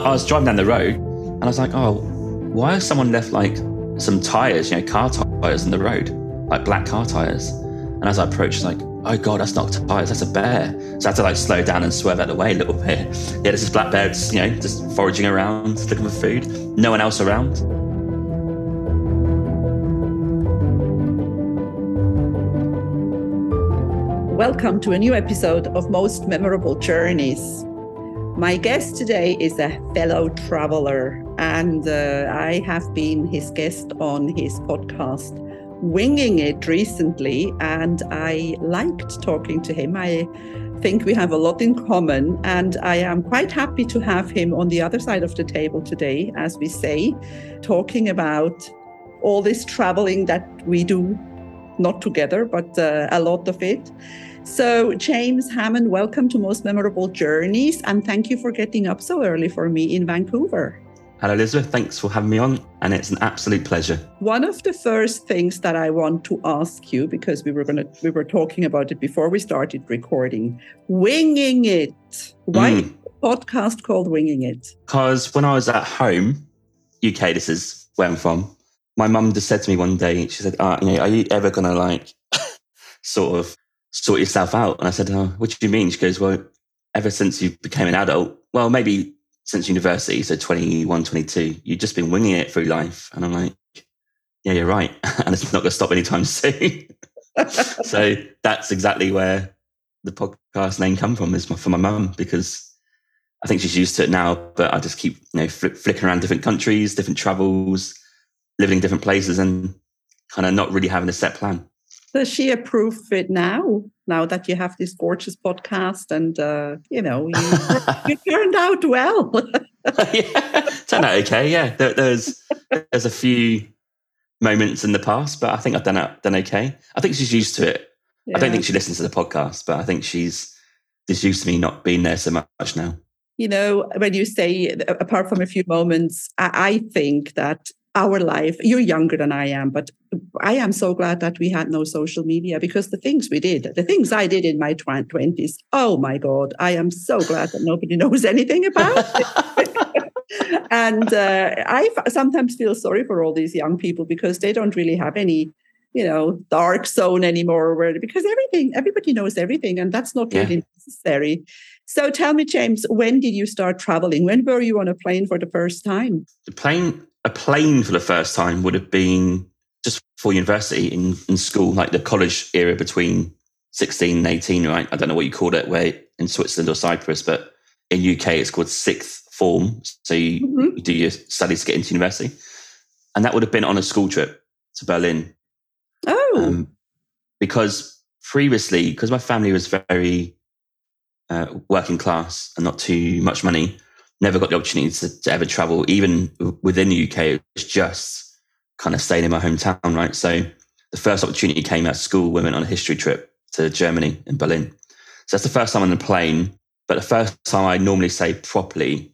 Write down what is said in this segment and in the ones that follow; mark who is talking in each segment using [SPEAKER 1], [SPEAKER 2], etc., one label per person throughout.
[SPEAKER 1] I was driving down the road and I was like, oh, why has someone left like some tires, you know, car tires in the road, like black car tires? And as I approached, like, oh God, that's not tires, that's a bear. So I had to like slow down and swerve out of the way a little bit. Yeah, there's this black bear, just, you know, just foraging around, looking for food. No one else around.
[SPEAKER 2] Welcome to a new episode of Most Memorable Journeys. My guest today is a fellow traveler, and uh, I have been his guest on his podcast, Winging It, recently, and I liked talking to him. I think we have a lot in common, and I am quite happy to have him on the other side of the table today, as we say, talking about all this traveling that we do, not together, but uh, a lot of it. So, James Hammond, welcome to Most Memorable Journeys, and thank you for getting up so early for me in Vancouver.
[SPEAKER 1] Hello, Elizabeth. Thanks for having me on, and it's an absolute pleasure.
[SPEAKER 2] One of the first things that I want to ask you, because we were going to, we were talking about it before we started recording, winging it. Why mm. podcast called Winging It?
[SPEAKER 1] Because when I was at home, UK, this is where I'm from. My mum just said to me one day, she said, oh, you know, "Are you ever going to like sort of sort yourself out. And I said, oh, what do you mean? She goes, well, ever since you became an adult, well, maybe since university, so 21, 22, you've just been winging it through life. And I'm like, yeah, you're right. and it's not going to stop anytime soon. so that's exactly where the podcast name come from is for my mum because I think she's used to it now, but I just keep, you know, fl- flicking around different countries, different travels, living in different places and kind of not really having a set plan.
[SPEAKER 2] Does she approve it now? Now that you have this gorgeous podcast, and uh, you know you, you turned out well.
[SPEAKER 1] yeah, turned out okay. Yeah, there, there's there's a few moments in the past, but I think I've done it, done okay. I think she's used to it. Yeah. I don't think she listens to the podcast, but I think she's just used to me not being there so much now.
[SPEAKER 2] You know, when you say apart from a few moments, I, I think that our life. You're younger than i am but i am so glad that we had no social media because the things we did the things i did in my 20s oh my god i am so glad that nobody knows anything about it. And uh, i sometimes feel sorry for all these young people because they don't really have any you know dark zone anymore where because everything everybody knows everything and that's not really necessary. So tell me james when did you start traveling? When were you on a plane for the first time?
[SPEAKER 1] The plane a plane for the first time would have been just for university in, in school, like the college era between 16 and 18, right? I don't know what you called it, where in Switzerland or Cyprus, but in UK it's called sixth form. So you, mm-hmm. you do your studies to get into university. And that would have been on a school trip to Berlin.
[SPEAKER 2] Oh. Um,
[SPEAKER 1] because previously, because my family was very uh, working class and not too much money, never got the opportunity to, to ever travel, even within the UK. It was just kind of staying in my hometown, right? So the first opportunity came at school. We went on a history trip to Germany in Berlin. So that's the first time on the plane. But the first time I normally say properly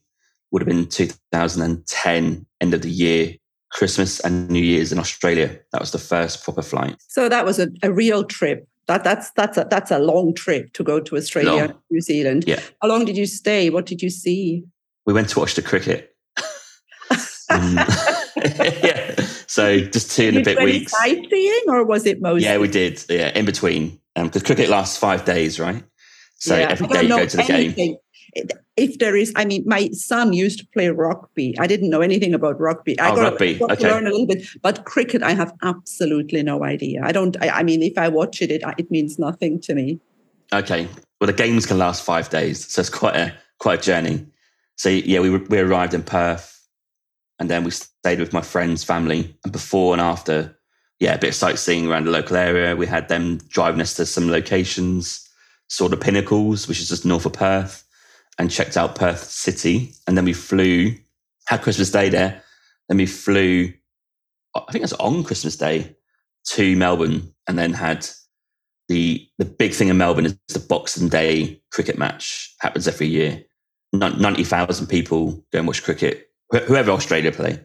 [SPEAKER 1] would have been 2010, end of the year, Christmas and New Year's in Australia. That was the first proper flight.
[SPEAKER 2] So that was a, a real trip. That that's that's a that's a long trip to go to Australia, long. New Zealand.
[SPEAKER 1] Yeah.
[SPEAKER 2] How long did you stay? What did you see?
[SPEAKER 1] We went to watch the cricket. um, yeah. So just two and a bit weeks.
[SPEAKER 2] Sightseeing, or was it most?
[SPEAKER 1] Yeah, we did. Yeah, in between, because um, cricket lasts five days, right? So yeah, every day you go to the anything.
[SPEAKER 2] game. If there is, I mean, my son used to play rugby. I didn't know anything about rugby. I
[SPEAKER 1] oh, got, rugby.
[SPEAKER 2] got
[SPEAKER 1] okay.
[SPEAKER 2] to learn a little bit, but cricket, I have absolutely no idea. I don't. I, I mean, if I watch it, it it means nothing to me.
[SPEAKER 1] Okay. Well, the games can last five days, so it's quite a quite a journey. So yeah, we we arrived in Perth, and then we stayed with my friend's family. And before and after, yeah, a bit of sightseeing around the local area. We had them driving us to some locations, saw the Pinnacles, which is just north of Perth, and checked out Perth City. And then we flew, had Christmas Day there. Then we flew, I think it was on Christmas Day to Melbourne, and then had the the big thing in Melbourne is the Boxing Day cricket match happens every year. 90,000 people go and watch cricket, whoever Australia play.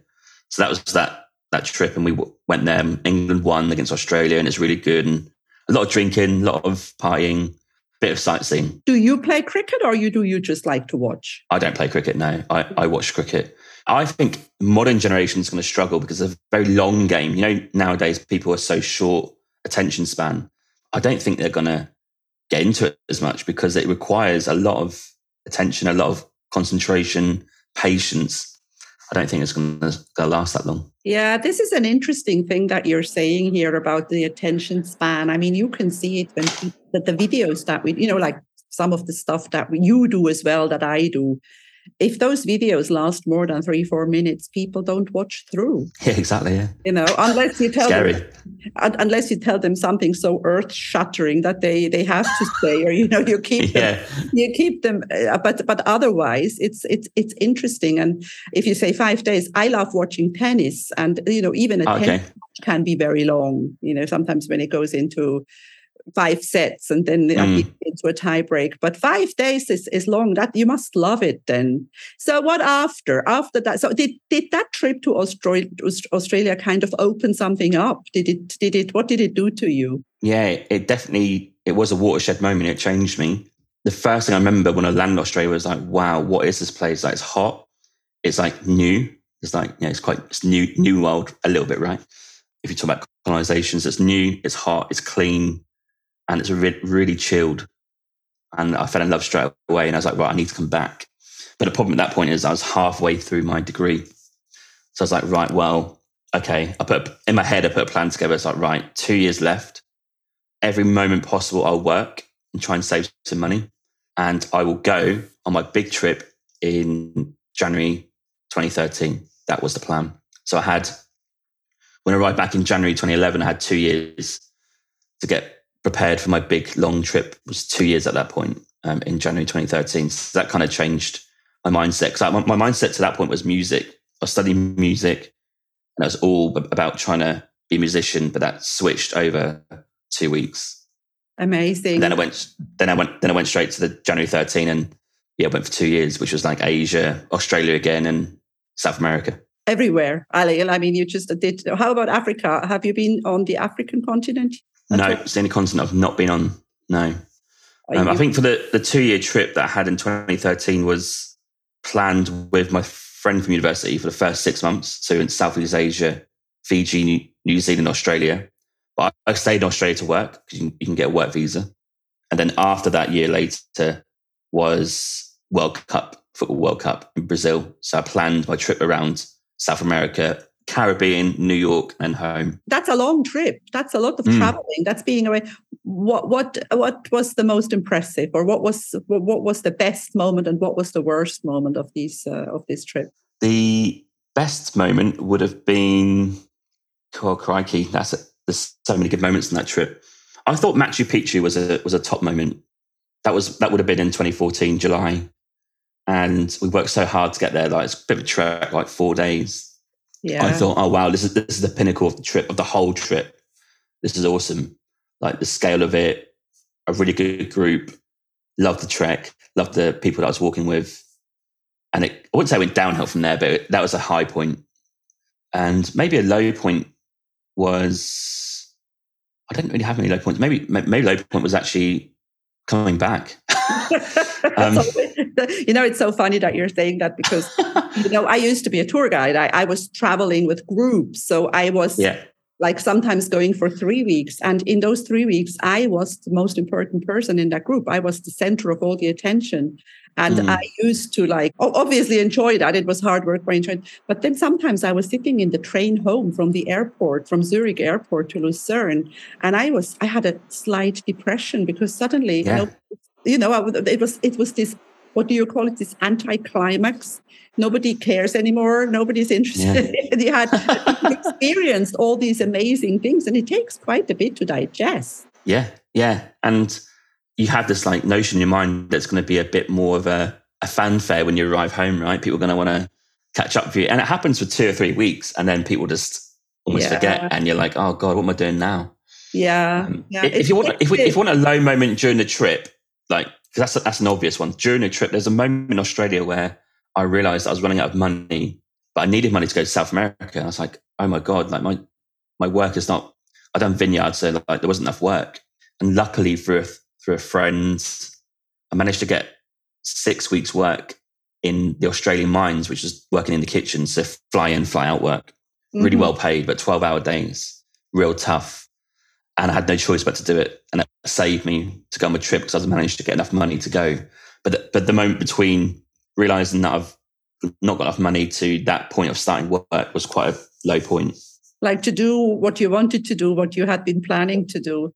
[SPEAKER 1] So that was that that trip, and we went there. England won against Australia, and it's really good. And a lot of drinking, a lot of partying, bit of sightseeing.
[SPEAKER 2] Do you play cricket or you do you just like to watch?
[SPEAKER 1] I don't play cricket. No, I, I watch cricket. I think modern generation is going to struggle because it's a very long game. You know, nowadays people are so short attention span. I don't think they're going to get into it as much because it requires a lot of attention, a lot of concentration, patience. I don't think it's going to last that long.
[SPEAKER 2] Yeah, this is an interesting thing that you're saying here about the attention span. I mean, you can see it when that the videos that we, you know, like some of the stuff that you do as well that I do if those videos last more than three four minutes people don't watch through.
[SPEAKER 1] Yeah exactly yeah.
[SPEAKER 2] You know unless you tell them unless you tell them something so earth shattering that they they have to stay or you know you keep them you keep them uh, but but otherwise it's it's it's interesting. And if you say five days i love watching tennis. And you know even a okay. tennis can be very long you know sometimes when it goes into five sets and then mm. into a tie break. But five days is, is long. That you must love it then. So what after? After that, so did did that trip to Australia, Australia kind of open something up? Did it did it what did it do to you?
[SPEAKER 1] Yeah, it definitely it was a watershed moment. It changed me. The first thing I remember when I landed Australia was like, wow, what is this place? Like it's hot. It's like new. It's like, yeah, it's quite it's new new world a little bit, right? If you talk about colonizations, it's new, it's hot, it's clean, and it's re- really chilled. And I fell in love straight away. And I was like, right, I need to come back. But the problem at that point is I was halfway through my degree. So I was like, right, well, okay. I put in my head, I put a plan together. It's like, right, two years left. Every moment possible, I'll work and try and save some money. And I will go on my big trip in January 2013. That was the plan. So I had, when I arrived back in January 2011, I had two years to get prepared for my big long trip was two years at that point um, in January 2013. So that kind of changed my mindset. Because my, my, mindset to that point was music. I was studying music, and it was all about trying to be a musician. But that switched over two weeks.
[SPEAKER 2] Amazing.
[SPEAKER 1] And then I went. Then I went. Then I went straight to the January 13, and yeah, I went for two years, which was like Asia, Australia again, and South America
[SPEAKER 2] everywhere, Ali. I mean, you just did. How about Africa? Have you been on the African continent?
[SPEAKER 1] No, it's the only continent I've not been on. No. Um, I think for the, the two year trip that I had in 2013 was planned with my friend from university for the first six months. So in Southeast Asia, Fiji, New, Zealand, Australia. But I, I stayed in Australia to work because you, you, can get a work visa. And then after that year later was World Cup, Football World Cup in Brazil. So I planned my trip around South America, Caribbean, New York, and home.
[SPEAKER 2] That's a long trip. That's a lot of mm. traveling. That's being away. What what what was the most impressive, or what was what was the best moment, and what was the worst moment of these uh, of this trip?
[SPEAKER 1] The best moment would have been, oh crikey, that's a, there's so many good moments in that trip. I thought Machu Picchu was a was a top moment. That was that would have been in 2014 July, and we worked so hard to get there. Like it's a bit of a trek, like four days
[SPEAKER 2] yeah.
[SPEAKER 1] I thought, oh wow, this is this is the pinnacle of the trip of the whole trip. This is awesome. Like the scale of it, a really good group. Loved the trek. Loved the people that I was walking with. And it, I wouldn't say it went downhill from there, but it, that was a high point. And maybe a low point was I didn't really have any low points. Maybe maybe low point was actually coming back.
[SPEAKER 2] um, you know, it's so funny that you're saying that because, you know, I used to be a tour guide. I, I was traveling with groups. So I was
[SPEAKER 1] yeah.
[SPEAKER 2] like sometimes going for three weeks. And in those three weeks, I was the most important person in that group. I was the center of all the attention. And mm. I used to like obviously enjoy that. It was hard work, but I enjoyed. But then sometimes I was sitting in the train home from the airport, from Zurich airport to Lucerne, and I was I had a slight depression because suddenly, yeah. you know, you know, it was it was this what do you call it? This anticlimax. Nobody cares anymore. Nobody's interested. Yeah. you had experienced all these amazing things, and it takes quite a bit to digest.
[SPEAKER 1] Yeah, yeah, and you have this like notion in your mind that's going to be a bit more of a, a fanfare when you arrive home, right? People are going to want to catch up with you, and it happens for two or three weeks, and then people just almost yeah. forget, and you're like, oh god, what am I doing now?
[SPEAKER 2] Yeah, um, yeah.
[SPEAKER 1] If, if you want, if, we, if you want a low moment during the trip, like that's that's an obvious one. During a trip, there's a moment in Australia where I realized I was running out of money, but I needed money to go to South America. And I was like, oh my god, like my my work is not. I done vineyards, so like there wasn't enough work. And luckily, through a, through a friend. I managed to get six weeks work in the Australian mines, which is working in the kitchen. So fly in, fly out work, really
[SPEAKER 2] Mhm.
[SPEAKER 1] well paid, but 12 hour days, real tough. And I had no choice but to do it. And it saved me to go on a trip because I managed to get enough money to go. But the, but the moment between realizing that I've not got enough money to that point of starting work was quite a low point.
[SPEAKER 2] like to do what you wanted to do, what you had been planning to do.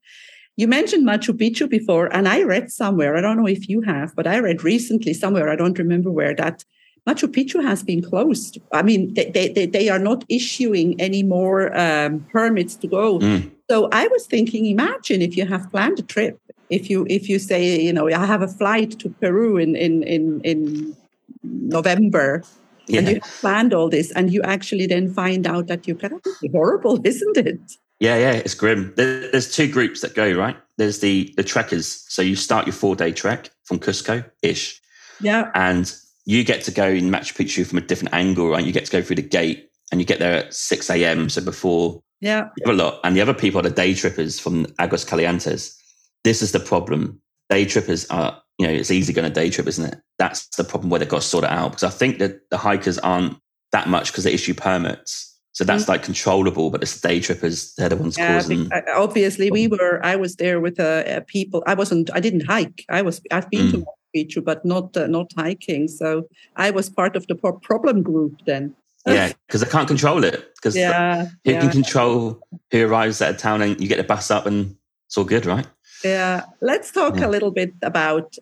[SPEAKER 2] You mentioned Machu Picchu before, and I read somewhere, I don't know if you have, but I read recently somewhere, I don't remember where, that Machu Picchu has been closed. I mean, they, they, they, they are not issuing any more um, permits to go.
[SPEAKER 1] Mm.
[SPEAKER 2] So I was thinking, imagine if you have planned a trip, if you if you say, you know, I have a flight to Peru in in in, in November,
[SPEAKER 1] Yeah.
[SPEAKER 2] and you have planned all this, and you actually then find out that you cannot horrible, isn't it?
[SPEAKER 1] Yeah, yeah, it's grim. There's two groups that go right. There's the the trekkers. So you start your four day trek from Cusco ish,
[SPEAKER 2] Yeah.
[SPEAKER 1] and you get to go in Machu Picchu from a different angle, right? You get to go through the gate, and you get there at six a.m. So before
[SPEAKER 2] Yeah.
[SPEAKER 1] you have a lot, and the other people are the day trippers from Aguas Calientes. This is the problem. Day trippers are, you know, it's easy going to day trip, isn't it? That's the problem where they've got to sort it out because I think that the hikers aren't that much because they issue permits. So that's like controllable, but it's the day trippers, they're the ones.
[SPEAKER 2] Yeah,
[SPEAKER 1] causing.
[SPEAKER 2] uh, obviously we were. I was there with uh, uh, people. I wasn't. I didn't hike. I was. I've been to
[SPEAKER 1] Mm.
[SPEAKER 2] Machu Picchu, but not uh, not hiking. So I was part of the pro- problem group then.
[SPEAKER 1] Yeah, because I can't control it. Because
[SPEAKER 2] Yeah.
[SPEAKER 1] who
[SPEAKER 2] yeah.
[SPEAKER 1] can control who arrives at a town and you get the bus up and it's all good, right?
[SPEAKER 2] Yeah. Let's talk
[SPEAKER 1] Yeah.
[SPEAKER 2] a little bit about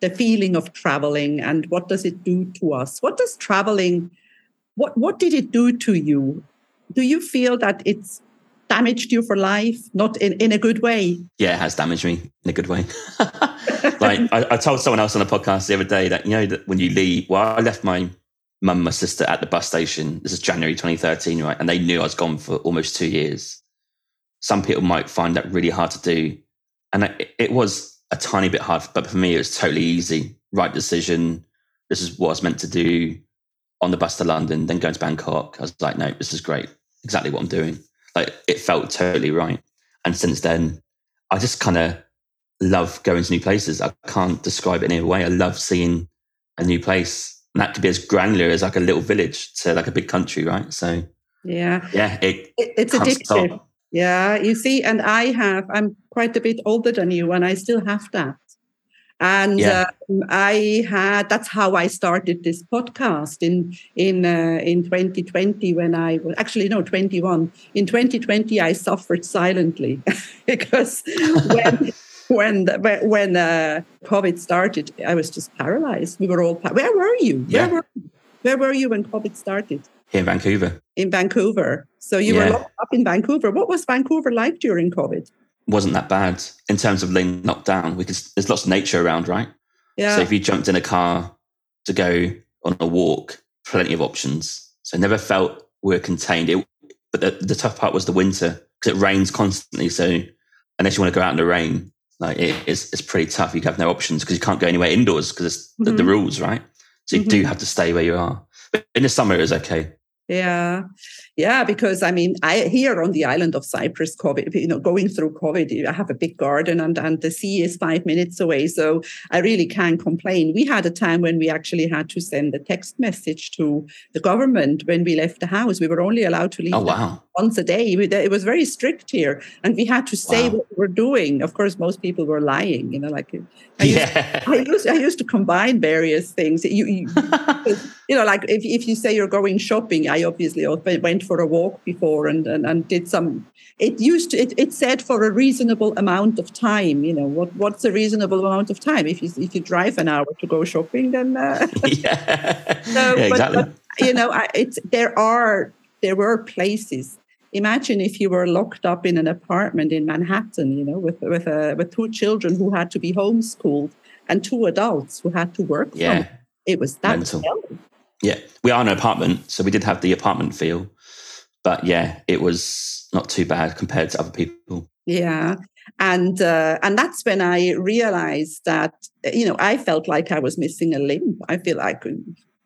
[SPEAKER 2] the feeling of traveling and what does it do to us? What does traveling what what did it do to you? Do you feel that it's damaged you for life? Not in, in a good way.
[SPEAKER 1] Yeah, it has damaged me in a good way. like I, I told someone else on a podcast the other day that you know that when you leave, well, I left my mum and my sister at the bus station. This is January 2013, right? And they knew I was gone for almost two years. Some people might find that really hard to do, and it, it was a tiny bit hard, but for me, it was totally easy. Right decision. This is what I was meant to do on the bus to London, then going to Bangkok. I was like, no, this is great. Exactly what I'm doing. Like it felt totally right. And since then, I just kind of love going to new places. I can't describe it in any way. I love seeing a new place. And that could be as granular as like a little village to like a big country, right? So
[SPEAKER 2] Yeah.
[SPEAKER 1] yeah, it
[SPEAKER 2] It- it's addictive.
[SPEAKER 1] stop.
[SPEAKER 2] Yeah, you see, and I have, I'm quite a bit older than you, and I still have that. And
[SPEAKER 1] Yeah.
[SPEAKER 2] um, I had, that's how I started this podcast in in uh, in 2020 when I was actually no 21 in 2020 I suffered silently because when when the, when- uh, COVID started I was just paralyzed. We were all pa- where were you?
[SPEAKER 1] Yeah.
[SPEAKER 2] Where were where were you when COVID started?
[SPEAKER 1] here in Vancouver.
[SPEAKER 2] in Vancouver. So you were locked up in Vancouver. What was Vancouver like during COVID?
[SPEAKER 1] Wasn't that bad in terms of being knocked down because there's lots of nature around, right?
[SPEAKER 2] Yeah.
[SPEAKER 1] So if you jumped in a car to go on a walk, plenty of options. So I never felt we are contained. It, but the, the tough part was the winter because it rains constantly. So unless you want to go out in the rain, like it, it's it's pretty tough. You have no options because you can't go anywhere indoors because it's the, the
[SPEAKER 2] Mhm.
[SPEAKER 1] rules, right? So you do have to stay where you are. But in the summer, it was okay.
[SPEAKER 2] Yeah, yeah, because I mean, I here on the island of Cyprus, COVID, you know, going through COVID, I have a big garden and and the sea is five minutes away, so I really can't complain. We had a time when we actually had to send a text message to the government when we left the house. We were only allowed to leave
[SPEAKER 1] Oh wow!
[SPEAKER 2] once a day. It was very strict here, and we had to say
[SPEAKER 1] Wow.
[SPEAKER 2] what we were doing. Of course, most people were lying. You know, like I used,
[SPEAKER 1] Yeah,
[SPEAKER 2] I used, I used to combine various things. You, you, you know, like if, if you say you're going shopping, I obviously went for a walk before and, and, and did some. It used to, it, it said for a reasonable amount of time. You know, what what's a reasonable amount of time? If you if you drive an hour to go shopping, then uh,
[SPEAKER 1] yeah,
[SPEAKER 2] no,
[SPEAKER 1] yeah,
[SPEAKER 2] but-
[SPEAKER 1] exactly.
[SPEAKER 2] but, you know, I, it's there are there were places. Imagine if you were locked up in an apartment in Manhattan, you know, with with uh, with two children who had to be homeschooled and two adults who had to work.
[SPEAKER 1] yeah.
[SPEAKER 2] it. it was that.
[SPEAKER 1] Mental. Yeah, we are in an apartment, so we did have the apartment feel, but yeah, it was not too bad compared to other people.
[SPEAKER 2] Yeah, and uh, and that's when I realized that you know I felt like I was missing a limb. I feel like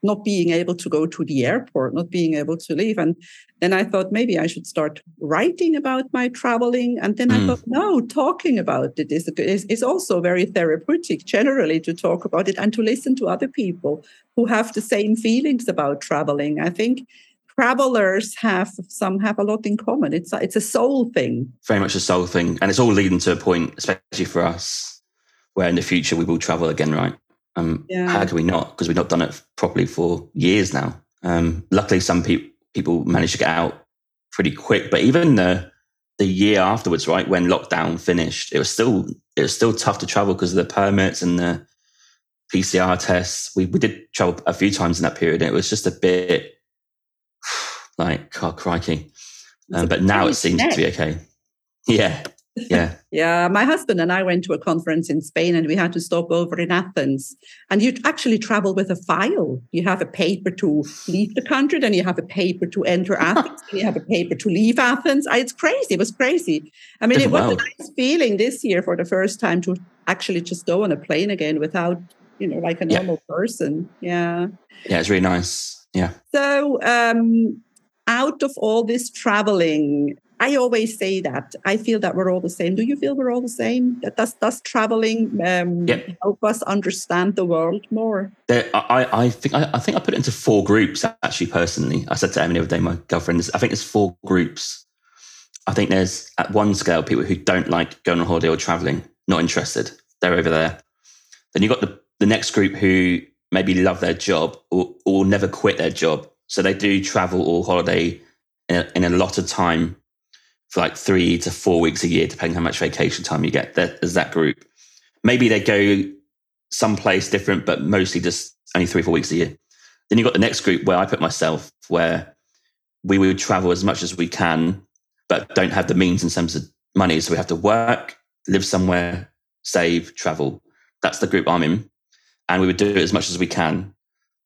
[SPEAKER 2] not being able to go to the airport, not being able to leave. And then I thought maybe I should start writing about my traveling. And then mm. I hmm. thought, no, talking about it is, is, is also very therapeutic generally to talk about it and to listen to other people who have the same feelings about traveling. I think travelers have some have a lot in common. It's a, it's a soul thing.
[SPEAKER 1] Very much a soul thing, and it's all leading to a point, especially for us, where in the future we will travel again, right? Um, yeah. How can we not? Because we've not done it properly for years now. Um, luckily, some people people managed to get out pretty quick, but even the the year afterwards, right when lockdown finished, it was still it was still tough to travel because of the permits and the PCR tests. We we did travel a few times in that period, and it was just a bit like, oh, crikey. Um, but now it seems to be okay. Yeah. Yeah.
[SPEAKER 2] yeah. My husband and I went to a conference in Spain and we had to stop over in Athens. And you actually travel with a file. You have a paper to leave the country, then you have a paper to enter Athens, and you have a paper to leave Athens. It's crazy. It was crazy. I mean, it was a nice feeling this year for the first time to actually just go on a plane again without, you know, like a normal yeah. person. Yeah.
[SPEAKER 1] Yeah, it's really nice. Yeah.
[SPEAKER 2] So, um, out of all this traveling, I always say that I feel that we're all the same. Do you feel we're all the same? That does does traveling um, yep. help us understand the world more?
[SPEAKER 1] There, I, I think I, I, think I put it into four groups actually. Personally, I said to Emily the other day, my girlfriend, I think there's four groups. I think there's at one scale people who don't like going on holiday or traveling, not interested. They're over there. Then you have got the the next group who maybe love their job or, or never quit their job so they do travel or holiday in a, in a lot of time for like three to four weeks a year, depending how much vacation time you get. There's that group. Maybe they go someplace different, but mostly just only three, four weeks a year. Then you've got the next group where I put myself, where we would travel as much as we can, but don't have the means in terms of money. So we have to work, live somewhere, save, travel. That's the group I'm in. And we would do it as much as we can.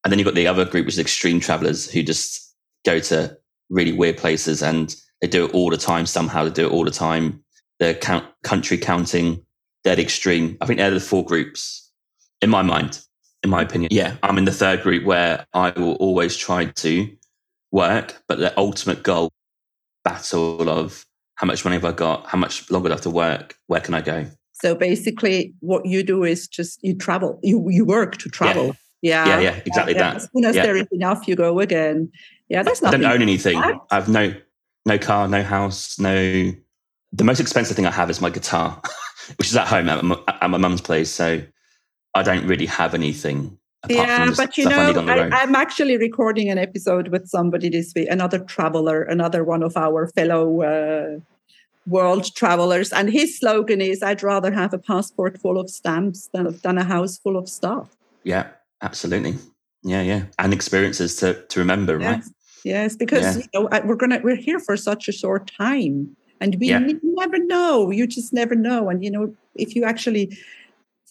[SPEAKER 1] And then you've got the other group, which is extreme travelers who just go to really weird places and they do it all the time. Somehow they do it all the time. The count, country counting, dead extreme. I think they're the four groups in my mind, in my opinion. Yeah, I'm in the third group where I will always try to work, but the ultimate goal battle of how much money have I got? How much longer do I have to work? Where can I go?
[SPEAKER 2] So basically, what you do is just you travel, you, you work to travel.
[SPEAKER 1] Yeah. Yeah. Yeah, yeah, exactly yeah,
[SPEAKER 2] that. As soon as
[SPEAKER 1] yeah.
[SPEAKER 2] there is enough, you go again. Yeah, that's not.
[SPEAKER 1] I don't own anything. I have no no car, no house, no. The most expensive thing I have is my guitar, which is at home at my, at my mum's place. So I don't really have anything.
[SPEAKER 2] yeah, but you know, I, am actually recording an episode with somebody this week, another traveler, another one of our fellow uh, world travelers, and his slogan is, "I'd rather have a passport full of stamps than than a house full of stuff."
[SPEAKER 1] Yeah, Absolutely. Yeah, yeah. And experiences to, to remember,
[SPEAKER 2] yes.
[SPEAKER 1] right?
[SPEAKER 2] Yes, because yeah. you know, we're gonna we're here for such a short time. And we yeah. never know. You just never know. And you know, if you actually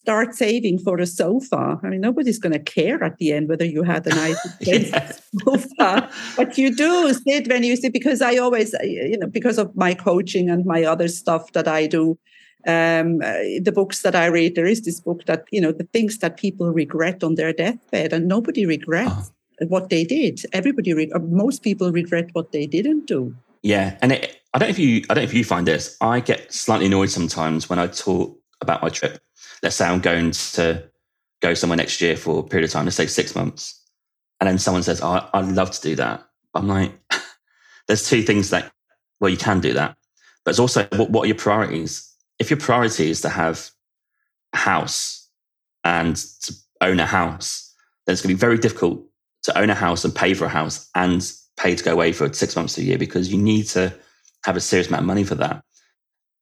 [SPEAKER 2] start saving for a sofa. I mean, nobody's going to care at the end whether you had a nice sofa, but you do sit when you sit because I always, you know, because of my coaching and my other stuff that I do, um, uh, the books that I read, there is this book that, you know, the things that people regret on their deathbed, and nobody regrets uh-huh. what they did. Everybody, re- uh, most people regret what they didn't do.
[SPEAKER 1] Yeah, and it, I don't know if you, I don't know if you find this. I get slightly annoyed sometimes when I talk about my trip. Let's say I'm going to go somewhere next year for a period of time, let's say six months, and then someone says, oh, "I'd love to do that." I'm like, there's two things that, well, you can do that, but it's also what, what are your priorities? If your priority is to have a house and to own a house, then it's going to be very difficult to own a house and pay for a house and pay to go away for six months a year because you need to have a serious amount of money for that.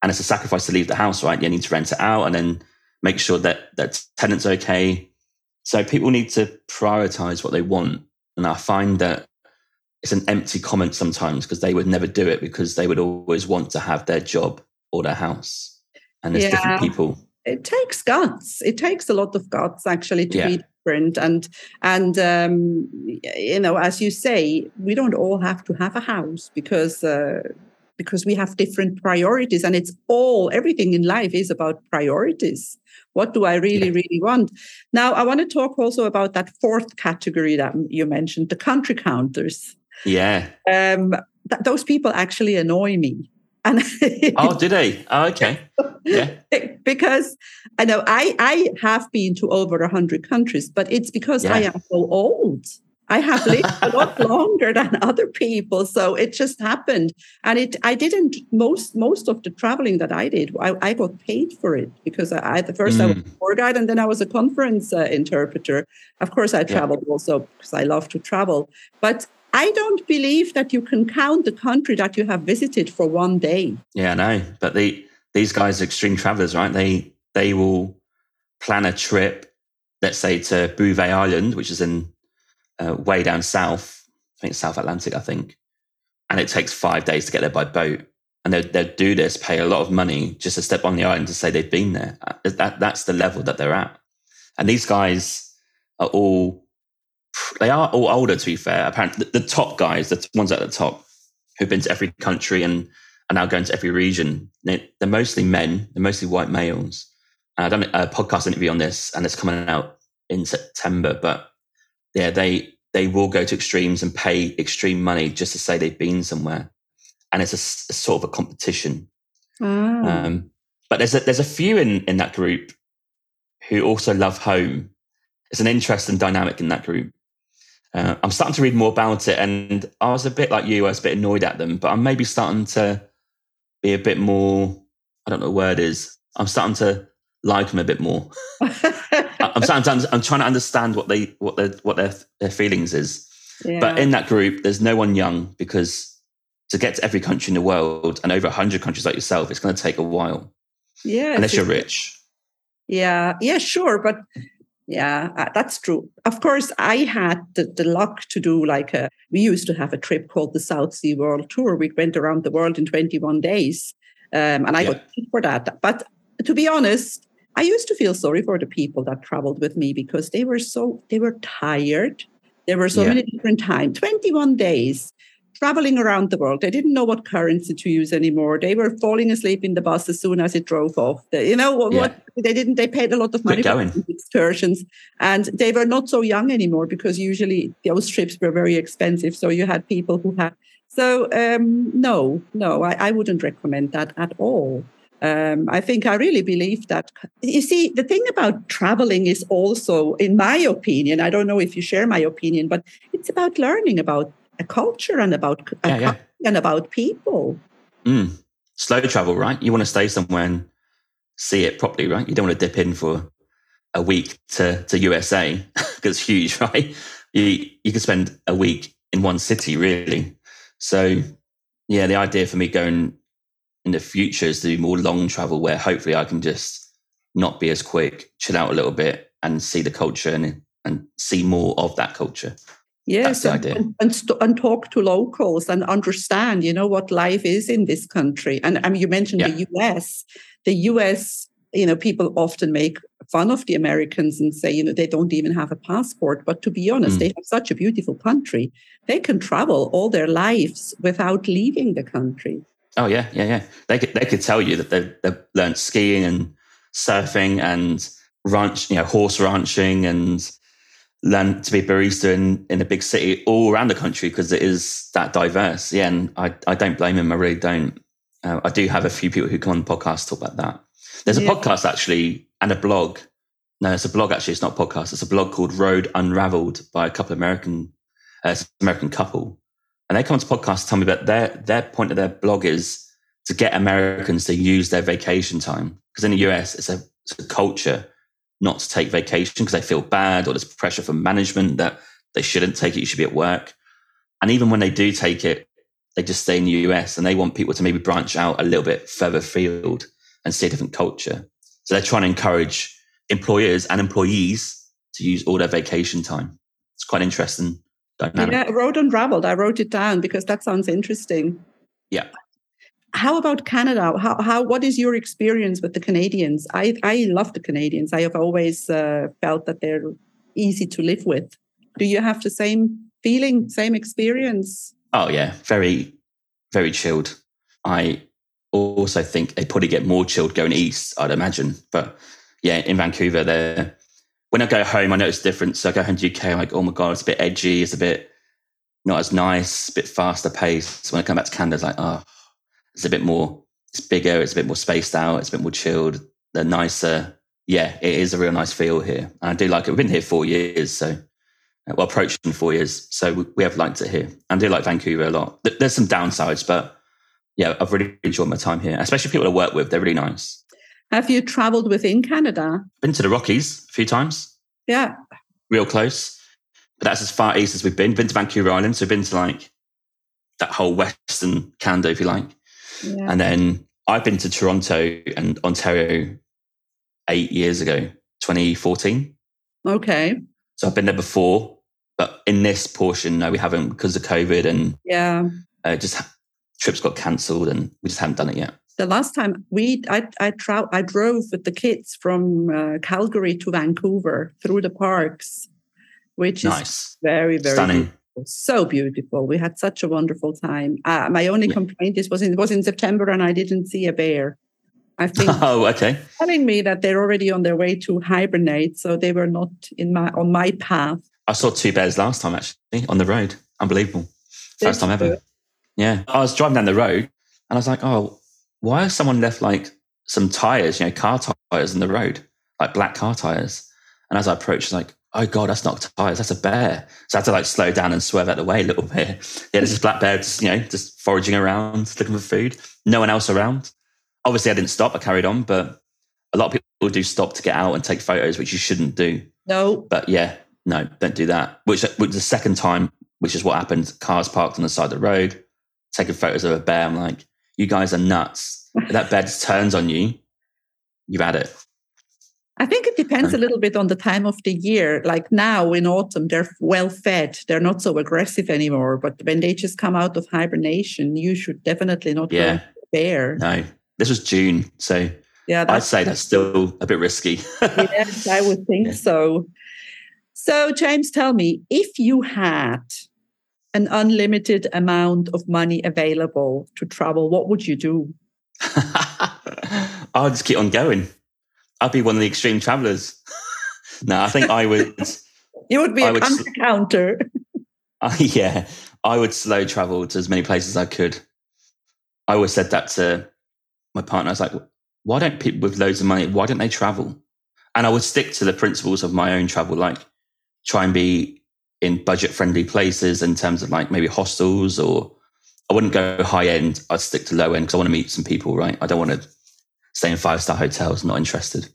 [SPEAKER 1] And it's a sacrifice to leave the house, right? You need to rent it out and then make sure that that tenants okay. So people need to prioritize what they want. And I find that it's an empty comment sometimes because they would never do it because they would always want to have their job or their house and there's yeah. different people.
[SPEAKER 2] It takes guts. It takes a lot of guts actually to yeah. be different. And and um, you know as you say we don't all have to have a house because uh, because we have different priorities. And it's all everything in life is about priorities. What do i really really want? Now i want to talk also about that fourth category that you mentioned the country counters.
[SPEAKER 1] Yeah.
[SPEAKER 2] Um th- those people actually annoy me and
[SPEAKER 1] oh did they oh, okay yeah
[SPEAKER 2] because i know i i have been to over 100 countries but it's because yeah. i am so old I have lived a lot longer than other people, so it just happened. And it, I didn't most most of the traveling that I did, I, I got paid for it because I, I the first mm. I was mm. a tour guide and then I was a conference uh, interpreter. Of course, I traveled yeah. also because I love to travel, but I don't believe that you can count the country that you have visited for one day.
[SPEAKER 1] Yeah, I know, but these guys are extreme travelers, right? They they will plan a trip, let's say to Bouvet Island, which is in uh, way down south. I think South Atlantic, I think. And it takes five days to get there by boat. And they'll, they'll do this, pay a lot of money just to step on the island to say they've been there. Uh, that, that's the level that they're at. And these guys are all, they are all older, to be fair. Apparently, the, the top guys, the ones at the top, who've been to every country and are now going to every region, they, are mostly men, they're mostly white males. And I've done a podcast interview on this, and it's coming out in September. But yeah, they they will go to extremes and pay extreme money just to say they've been somewhere, and it's a, a sort of a competition. Oh. Um, but there's a, there's a few in in that group who also love home. It's an interesting dynamic in that group. Uh, I'm starting to read more about it, and I was a bit like you. I was a bit annoyed at them, but I'm maybe starting to be a bit more. I don't know what word is. I'm starting to like them a bit more. I'm sometimes I'm trying to understand what they what their what their their feelings is. Yeah. But in that group, there's no one young because to get to every country in the world and over 100 countries like yourself, it's going to take a while.
[SPEAKER 2] Yeah.
[SPEAKER 1] Unless you're rich.
[SPEAKER 2] Yeah. Yeah, sure. But yeah, uh, that's true. Of course, I had the, the luck to do like a, we used to have a trip called the South Sea World Tour. We went around the world in 21 days. Um, and I yeah. got paid for that. But to be honest, I used to feel sorry for the people that traveled with me because they were so they were tired. There were so yeah. many different times, 21 days traveling around the world. They didn't know what currency to use anymore. They were falling asleep in the bus as soon as it drove off. They, you know what, yeah. what, they didn't they paid a lot of money for excursions and they were not so young anymore because usually those trips were very expensive. So you had people who had so um, no, no, I, I wouldn't recommend that at all. Um, I think I really believe that. You see, the thing about traveling is also, in my opinion, I don't know if you share my opinion, but it's about learning about a culture and about yeah, yeah. and about people.
[SPEAKER 1] Mm. Slow travel, right? You want to stay somewhere and see it properly, right? You don't want to dip in for a week to to USA because it's huge, right? You you could spend a week in one city, really. So, yeah, the idea for me going in the future is to do more long travel where hopefully I can just not be as quick, chill out a little bit and see the culture and, and see more of that culture.
[SPEAKER 2] Yes, and, and, and, and, talk to locals and understand, you know, what life is in this country. And I mean, you mentioned yeah. the US. The US, you know, people often make fun of the Americans and say, you know, they don't even have a passport. But to be honest, mm. they have such a beautiful country. They can travel all their lives without leaving the country.
[SPEAKER 1] Oh yeah, yeah, yeah. They could they could tell you that they've, they've learned skiing and surfing and ranch, you know, horse ranching and learn to be a barista in, in a big city all around the country because it is that diverse. Yeah, and I, I don't blame him. I really don't. Uh, I do have a few people who come on the podcast talk about that. There's a yeah. podcast actually and a blog. No, it's a blog actually. It's not a podcast. It's a blog called Road Unraveled by a couple of American, uh, American couple and they come to podcasts tell me about their their point of their blog is to get Americans to use their vacation time because in the US it's a, it's a culture not to take vacation because they feel bad or there's pressure from management that they shouldn't take it. You should be at work, and even when they do take it, they just stay in the US and they want people to maybe branch out a little bit further afield and see a different culture. So they're trying to encourage employers and employees to use all their vacation time. It's quite interesting dynamic.
[SPEAKER 2] Yeah, Road Unraveled. I wrote it down because that sounds interesting.
[SPEAKER 1] Yeah.
[SPEAKER 2] How about Canada? How, how what is your experience with the Canadians? I I love the Canadians. I have always uh, felt that they're easy to live with. Do you have the same feeling, same experience?
[SPEAKER 1] Oh yeah, very very chilled. I also think they probably get more chilled going east, I'd imagine. But yeah, in Vancouver, there. When I go home, I notice a difference. So I go home to UK, I'm like, oh my god, it's a bit edgy, it's a bit not as nice, a bit faster paced. When I come back to Canada, it's like, oh, it's a bit more, it's bigger, it's a bit more spaced out, it's a bit more chilled. They're nicer. Yeah, it is a real nice feel here. And I do like it. We've been here four years, so well, approaching four years. So we have liked it here. I do like Vancouver a lot. There's some downsides, but yeah, I've really enjoyed my time here, especially people I work with. They're really nice.
[SPEAKER 2] Have you traveled within Canada?
[SPEAKER 1] Been to the Rockies a few times.
[SPEAKER 2] Yeah.
[SPEAKER 1] Real close. But that's as far east as we've been. Been to Vancouver Island. So been to like that whole Western Canada, if you like. Yeah. And then I've been to Toronto and Ontario eight years ago, 2014.
[SPEAKER 2] Okay.
[SPEAKER 1] So I've been there before. But in this portion, no, we haven't because of COVID and
[SPEAKER 2] yeah,
[SPEAKER 1] uh, just trips got cancelled and we just haven't done it yet.
[SPEAKER 2] The last time we, I, I, tra- I drove with the kids from uh, Calgary to Vancouver through the parks, which nice. is very, very
[SPEAKER 1] stunning.
[SPEAKER 2] So beautiful. We had such a wonderful time. Uh, my only yeah. complaint is was in, it was in September and I didn't see a bear. I think.
[SPEAKER 1] Oh, okay.
[SPEAKER 2] Telling me that they're already on their way to hibernate, so they were not in my on my path.
[SPEAKER 1] I saw two bears last time actually on the road. Unbelievable. First time ever. Yeah. I was driving down the road and I was like, oh, why has someone left like some tires, you know, car tires in the road, like black car tires? And as I approached, like, oh God, that's not tires, that's a bear. So I had to like slow down and swerve out the way a little bit. Yeah, there's this black bear just, you know, just foraging around, looking for food. No one else around. Obviously, I didn't stop, I carried on, but a lot of people do stop to get out and take photos, which you shouldn't do.
[SPEAKER 2] No.
[SPEAKER 1] But yeah, no, don't do that. Which, which the second time, which is what happened. Cars parked on the side of the road, taking photos of a bear. I'm like, you guys are nuts. if that bear just turns on you, you've had it.
[SPEAKER 2] I think it depends a little bit on the time of the year. Like now in autumn, they're well fed. They're not so aggressive anymore. But when they just come out of hibernation, you should definitely not
[SPEAKER 1] yeah.
[SPEAKER 2] go bear.
[SPEAKER 1] No, this was June. So yeah, I'd say that's still a bit risky.
[SPEAKER 2] yes, I would think yeah. so. So, James, tell me if you had an unlimited amount of money available to travel, what would you do?
[SPEAKER 1] I'll just keep on going. I'd be one of the extreme travelers. no, I think I would.
[SPEAKER 2] you would be I a counter counter.
[SPEAKER 1] uh, yeah, I would slow travel to as many places as I could. I always said that to my partner. I was like, why don't people with loads of money, why don't they travel? And I would stick to the principles of my own travel, like try and be in budget friendly places in terms of like maybe hostels or I wouldn't go high end. I'd stick to low end because I want to meet some people, right? I don't want to stay in five star hotels, not interested.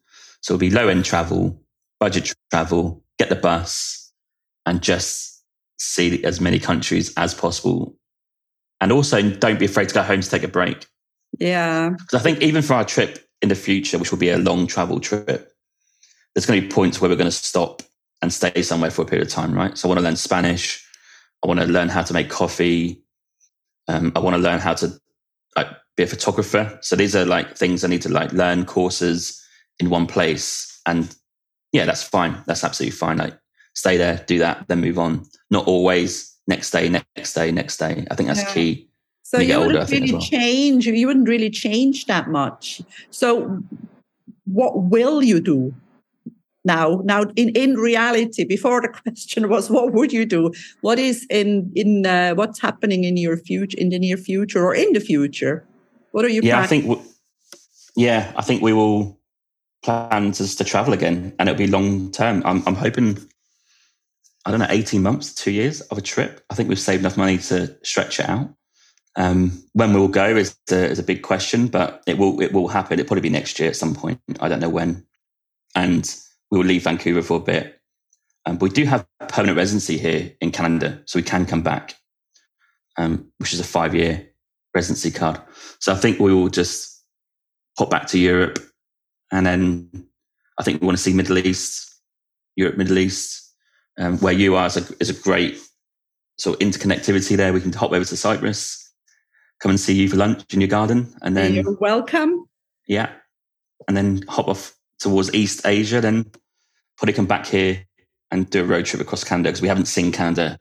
[SPEAKER 1] So it'll be low end travel, budget travel, get the bus and just see as many countries as possible. And also don't be afraid to go home to take a break.
[SPEAKER 2] Yeah.
[SPEAKER 1] Because I think even for our trip in the future, which will be a long travel trip, there's going to be points where we're going to stop and stay somewhere for a period of time, right? So I want to learn Spanish. I want to learn how to make coffee. Um, I want to learn how to like, be a photographer. So these are like things I need to like learn courses in one place. And yeah, that's fine. That's absolutely fine. Like stay there, do that, then move on. Not always next day, next day, next day. I think that's yeah. key.
[SPEAKER 2] So you, you wouldn't older, really well. change. You wouldn't really change that much. So what will you do? Now. Now in in reality before the question was what would you do? What is in in uh, what's happening in your future in the near future or in the future? What are you
[SPEAKER 1] yeah planning? i think yeah i think we will plan to, to travel again and it'll be long term. I'm, I'm hoping i don't know 18 months two years of a trip. I think we've saved enough money to stretch it out. Um, when we'll go is a, is a big question but it will it will happen. It'll probably be next year at some point. I don't know when. And we will leave Vancouver for a bit. Um, but we do have permanent residency here in Canada, so we can come back, um, which is a five year residency card. So I think we will just pop back to Europe. And then I think we want to see Middle East, Europe, Middle East, um, where you are is a, is a great sort of interconnectivity there. We can hop over to Cyprus, come and see you for lunch in your garden. And then
[SPEAKER 2] you're welcome.
[SPEAKER 1] Yeah. And then hop off towards East Asia, then come back here and do a road trip across Canada because we haven't seen Canada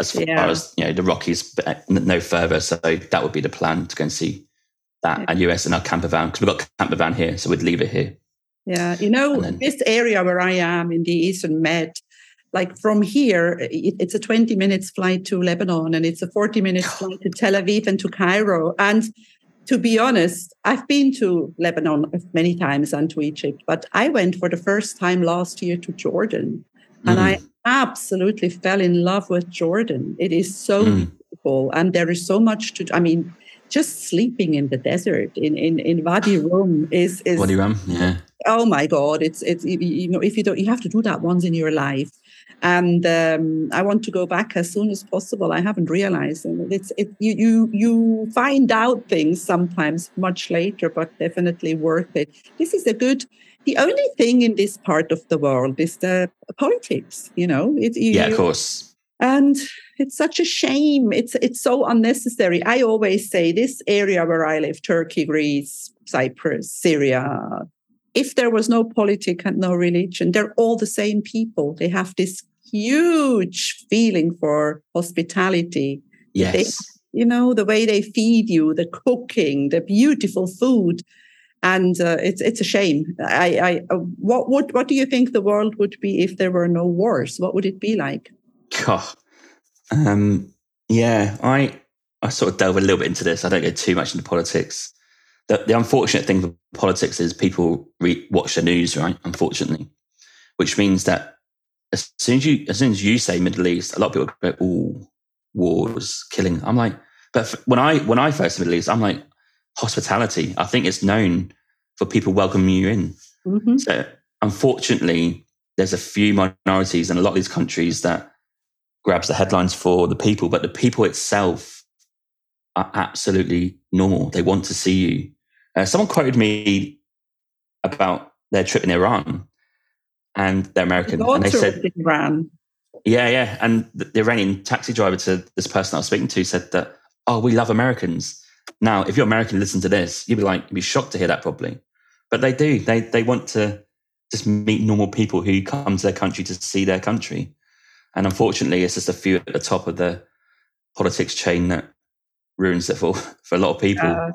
[SPEAKER 1] as far yeah. as you know the Rockies, but uh, no further. So that would be the plan to go and see that
[SPEAKER 2] Yeah.
[SPEAKER 1] and US in our camper van because we've got a camper van here, so we'd leave it here.
[SPEAKER 2] Yeah, you know,
[SPEAKER 1] then-
[SPEAKER 2] this area where I am in the Eastern Med, like from here, it, it's a 20 minutes flight to Lebanon and it's a 40 minutes flight to Tel Aviv and to Cairo. And to be honest, I've been to Lebanon many times and to Egypt, but I went for the first time last year to Jordan. And I
[SPEAKER 1] Mm.
[SPEAKER 2] absolutely fell in love with Jordan. It is so
[SPEAKER 1] Mm.
[SPEAKER 2] beautiful. And there is so much to, I mean, just sleeping in the desert in, in, in Wadi Rum is, is
[SPEAKER 1] you run? Yeah.
[SPEAKER 2] oh my god it's it's you know if you don't you have to do that once in your life and um, i want to go back as soon as possible. I haven't realized and it's it you you you find out things sometimes much later but definitely worth it. This is a good the only thing in this part of the world is the politics you know? It, you,
[SPEAKER 1] Yeah, of course.
[SPEAKER 2] and it's such a shame. It's it's so unnecessary. I always say this area where i live turkey greece cyprus syria if there was no politic and no religion they're all the same people they have this huge feeling for hospitality
[SPEAKER 1] Yes.
[SPEAKER 2] you know the way they feed you the cooking the beautiful food and uh, it's it's a shame i i uh, what would what do you think the world would be if there were no wars what would it be like
[SPEAKER 1] God. Um, yeah, I I sort of delve a little bit into this. I don't go too much into politics. The, the unfortunate thing for politics is people re- watch the news, right? Unfortunately, which means that as soon as you as soon as you say Middle East, a lot of people go, "Oh, wars, killing." I'm like, but f- when I when I first Middle East, I'm like hospitality. I think it's known for people welcoming you in.
[SPEAKER 2] Mhm.
[SPEAKER 1] So unfortunately, there's a few minorities in a lot of these countries that grabs the headlines for the people, but the people itself are absolutely normal. They want to see you. Uh, someone quoted me about their trip in Iran, and they're American, and they said,
[SPEAKER 2] Iran.
[SPEAKER 1] "Yeah, yeah." And the the Iranian taxi driver to this person I was speaking to said that, "Oh, we love Americans." Now, if you're American, listen to this, you'd be like, you'd be shocked to hear that probably, but they do. They they want to just meet normal people who come to their country to see their country, and unfortunately, it's just a few at the top of the politics chain that ruins it for for a lot of people.
[SPEAKER 2] Uh,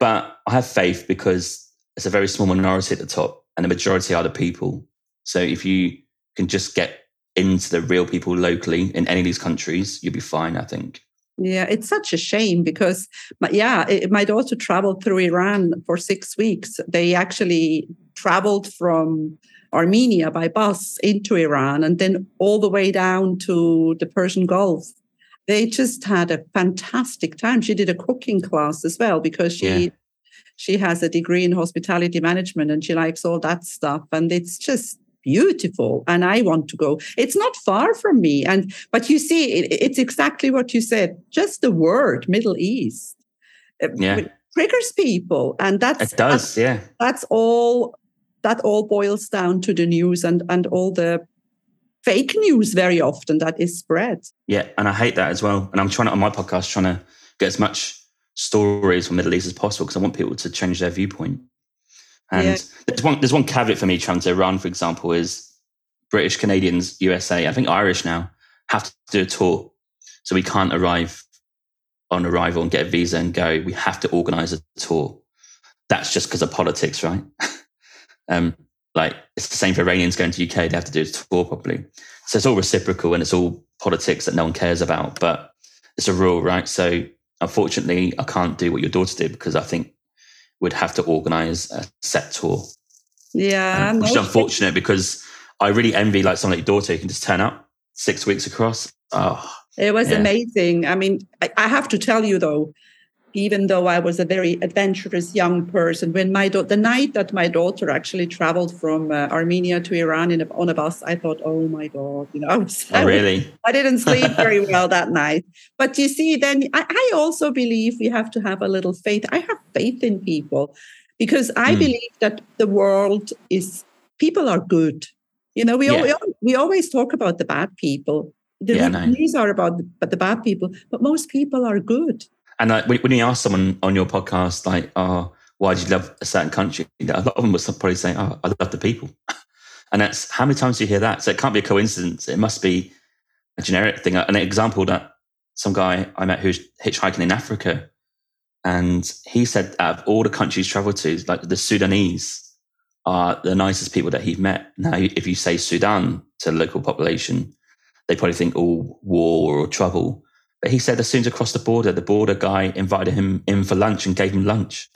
[SPEAKER 1] But I have faith because it's a very small minority at the top, and the majority are the people. So if you can just get into the real people locally in any of these countries, you'll be fine. I think.
[SPEAKER 2] yeah, it's such a shame because, yeah, it, my daughter traveled through Iran for six weeks. They actually traveled from Armenia by bus into Iran and then all the way down to the Persian Gulf. They just had a fantastic time. She did a cooking class as well because she
[SPEAKER 1] Yeah.
[SPEAKER 2] she has a degree in hospitality management and she likes all that stuff. And it's just beautiful. And I want to go. It's not far from me. And but you see, it, it's exactly what you said. Just the word Middle East. uh,
[SPEAKER 1] Yeah.
[SPEAKER 2] triggers people. And that's
[SPEAKER 1] It does, yeah.
[SPEAKER 2] that's all that all boils down to the news and and all the fake news very often that is spread
[SPEAKER 1] Yeah, and I hate that as well. And I'm trying to on my podcast trying to get as much stories from Middle East as possible because I want people to change their viewpoint. And
[SPEAKER 2] Yeah.
[SPEAKER 1] there's one there's one caveat for me trying to Iran, for example, is British, Canadians, USA, I think Irish now have to do a tour. So we can't arrive on arrival and get a visa and go. We have to organize a tour. That's just because of politics, right? um, like it's the same for Iranians going to UK, they have to do a tour properly. So it's all reciprocal and it's all politics that no one cares about, but it's a rule, right? So unfortunately, I can't do what your daughter did because I think we'd have to organize a set tour.
[SPEAKER 2] yeah
[SPEAKER 1] Um, which is unfortunate because I really envy like someone like your daughter who can just turn up six weeks across. Oh,
[SPEAKER 2] It was
[SPEAKER 1] Yeah.
[SPEAKER 2] amazing. I mean, I, I have to tell you though, even though I was a very adventurous young person, when my da- the night that my daughter actually traveled from uh, Armenia to Iran in a, on a bus, I thought, oh my god, you know, I, was,
[SPEAKER 1] oh really?
[SPEAKER 2] I didn't sleep very well that night. But you see, then I, I also believe we have to have a little faith. I have faith in people because I
[SPEAKER 1] Mm.
[SPEAKER 2] believe that the world is people are good. You know, we
[SPEAKER 1] Yeah.
[SPEAKER 2] always, we always talk about the bad people. The
[SPEAKER 1] Yeah,
[SPEAKER 2] are about the, but the bad people, but most people are good.
[SPEAKER 1] And like, when when you ask someone on your podcast, like, oh, why do you love a certain country? A lot of them will probably say, oh, I love the people. And that's how many times do you hear that? So it can't be a coincidence. It must be a generic thing. An example that some guy I met who's hitchhiking in Africa, And he said, out of all the countries traveled to, like the Sudanese are the nicest people that he's met. Now, if you say Sudan to the local population, they probably think all war or trouble. But he said as soon as across the border, the border guy invited him in for lunch and gave him lunch.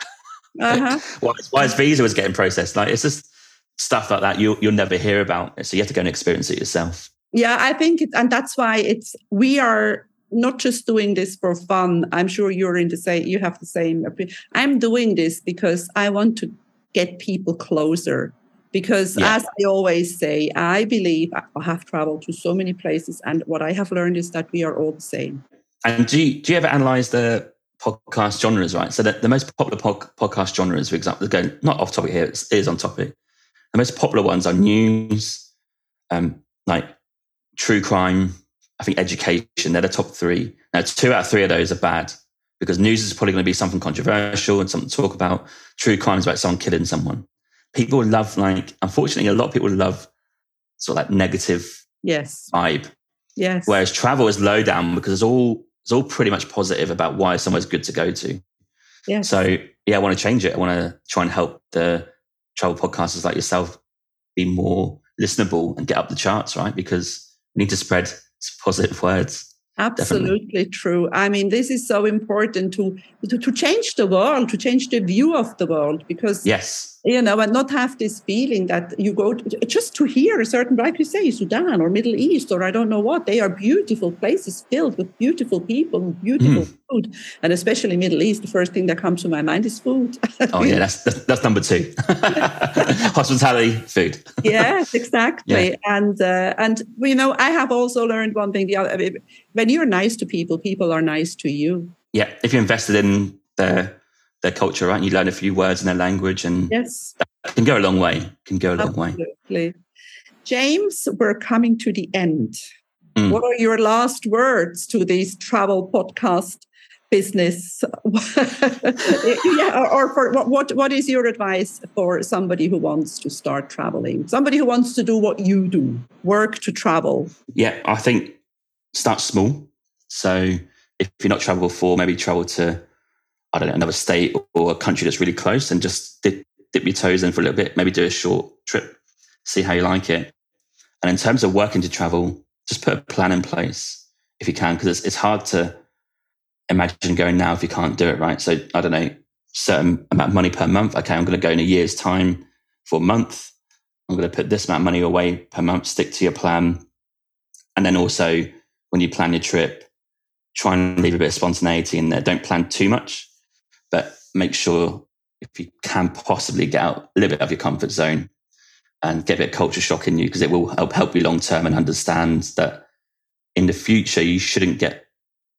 [SPEAKER 1] Uh-huh. why, why his visa was getting processed. Like it's just stuff like that you'll, you'll never hear about. So you have to go and experience it yourself.
[SPEAKER 2] Yeah, I think, it, and that's why it's, we are not just doing this for fun. I'm sure you're in the same, you have the same. I'm doing this because I want to get people closer. Because yeah. as I always say, I believe I have traveled to so many places, and what I have learned is that we are all the same.
[SPEAKER 1] And do you, do you ever analyze the podcast genres, right? So the, the most popular pod, podcast genres, for example, going not off topic here, it is on topic. The most popular ones are news, um, like true crime, I think education, they're the top three. Now, two out of three of those are bad because news is probably going to be something controversial and something to talk about. True crime is about someone killing someone. People love, like, unfortunately, a lot of people love sort of like negative
[SPEAKER 2] yes.
[SPEAKER 1] vibe.
[SPEAKER 2] Yes.
[SPEAKER 1] Whereas travel is low down because it's all it's all pretty much positive about why somewhere's good to go to.
[SPEAKER 2] Yeah.
[SPEAKER 1] So yeah, I want to change it. I want to try and help the travel podcasters like yourself be more listenable and get up the charts, right? Because we need to spread positive words.
[SPEAKER 2] Absolutely Definitely. true. I mean, this is so important to, to, to change the world, to change the view of the world, because
[SPEAKER 1] yes,
[SPEAKER 2] you know, and not have this feeling that you go to, just to hear a certain, like you say, Sudan or Middle East or I don't know what. They are beautiful places filled with beautiful people, beautiful mm. food, and especially Middle East. The first thing that comes to my mind is food.
[SPEAKER 1] oh yeah, that's that's, that's number two. Hospitality, food.
[SPEAKER 2] yes, exactly. Yeah. And uh, and you know, I have also learned one thing. The other, when you're nice to people, people are nice to you.
[SPEAKER 1] Yeah, if you're invested in their their culture, right? And you learn a few words in their language, and
[SPEAKER 2] yes,
[SPEAKER 1] that can go a long way. Can go a long
[SPEAKER 2] Absolutely. way. James, we're coming to the end. Mm. What are your last words to this travel podcast business? yeah, or for what, what what is your advice for somebody who wants to start traveling? Somebody who wants to do what you do, work to travel.
[SPEAKER 1] Yeah, I think start small. So if you're not travel for, maybe travel to I don't know, another state or a country that's really close and just dip, dip your toes in for a little bit, maybe do a short trip, see how you like it. And in terms of working to travel, just put a plan in place if you can, because it's, it's hard to imagine going now if you can't do it, right? So I don't know, certain amount of money per month. Okay, I'm going to go in a year's time for a month. I'm going to put this amount of money away per month, stick to your plan. And then also when you plan your trip, try and leave a bit of spontaneity in there. Don't plan too much but make sure if you can possibly get out a little bit of your comfort zone and get a bit of culture shock in you because it will help help you long term and understand that in the future you shouldn't get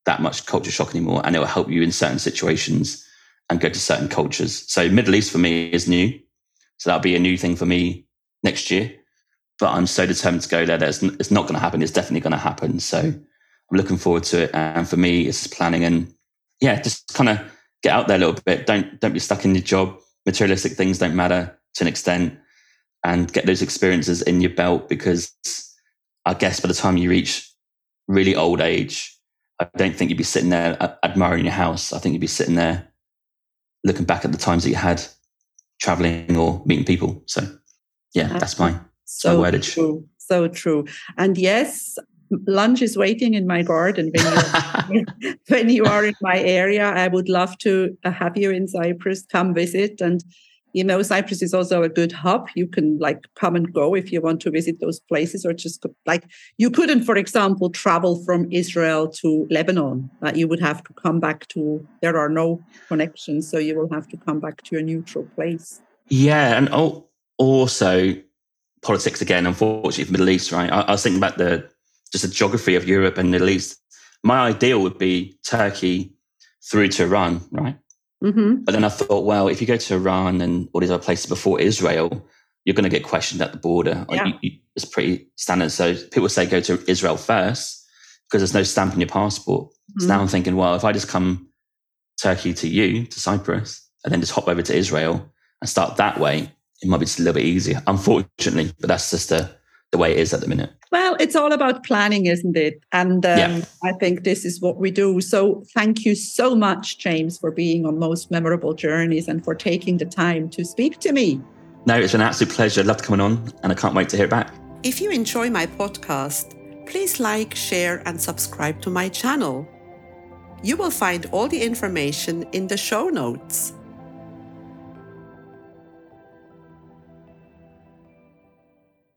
[SPEAKER 1] that much culture shock anymore and it will help you in certain situations and go to certain cultures. So Middle East for me is new. So that'll be a new thing for me next year. But I'm so determined to go there that it's, it's not going to happen. It's definitely going to happen. So I'm looking forward to it. And for me, it's planning and yeah, just kind of get out there a little bit. Don't don't be stuck in your job. Materialistic things don't matter to an extent, and get those experiences in your belt because I guess by the time you reach really old age, I don't think you'd be sitting there admiring your house. I think you'd be sitting there looking back at the times that you had traveling or meeting people. So, yeah, that's my,
[SPEAKER 2] so my wordage. True. So true. And yes, lunch is waiting in my garden when you, when you are in my area. I would love to have you in Cyprus. Come visit, and you know Cyprus is also a good hub. You can like come and go if you want to visit those places, or just like you couldn't, for example, travel from Israel to Lebanon. Uh, you would have to come back to. There are no connections, so you will have to come back to a neutral place.
[SPEAKER 1] Yeah, and also politics again. Unfortunately, for Middle East, right? I, I was thinking about the just the geography of Europe and the Middle East. My ideal would be Turkey through to Iran, right? Mm-hmm. But then I thought, well, if you go to Iran and all these other places before Israel, you're going to get questioned at the border. Yeah. You, you, it's pretty standard. So people say go to Israel first because there's no stamp on your passport. Mm-hmm. So now I'm thinking, well, if I just come Turkey to you, to Cyprus, and then just hop over to Israel and start that way, it might be just a little bit easier, unfortunately. But that's just the, the way it is at the minute.
[SPEAKER 2] Well, it's all about planning, isn't it? And um, yeah. I think this is what we do. So thank you so much, James, for being on Most Memorable Journeys and for taking the time to speak to me.
[SPEAKER 1] No, it's an absolute pleasure. I loved coming on and I can't wait to hear it back.
[SPEAKER 2] If you enjoy my podcast, please like, share, and subscribe to my channel. You will find all the information in the show notes.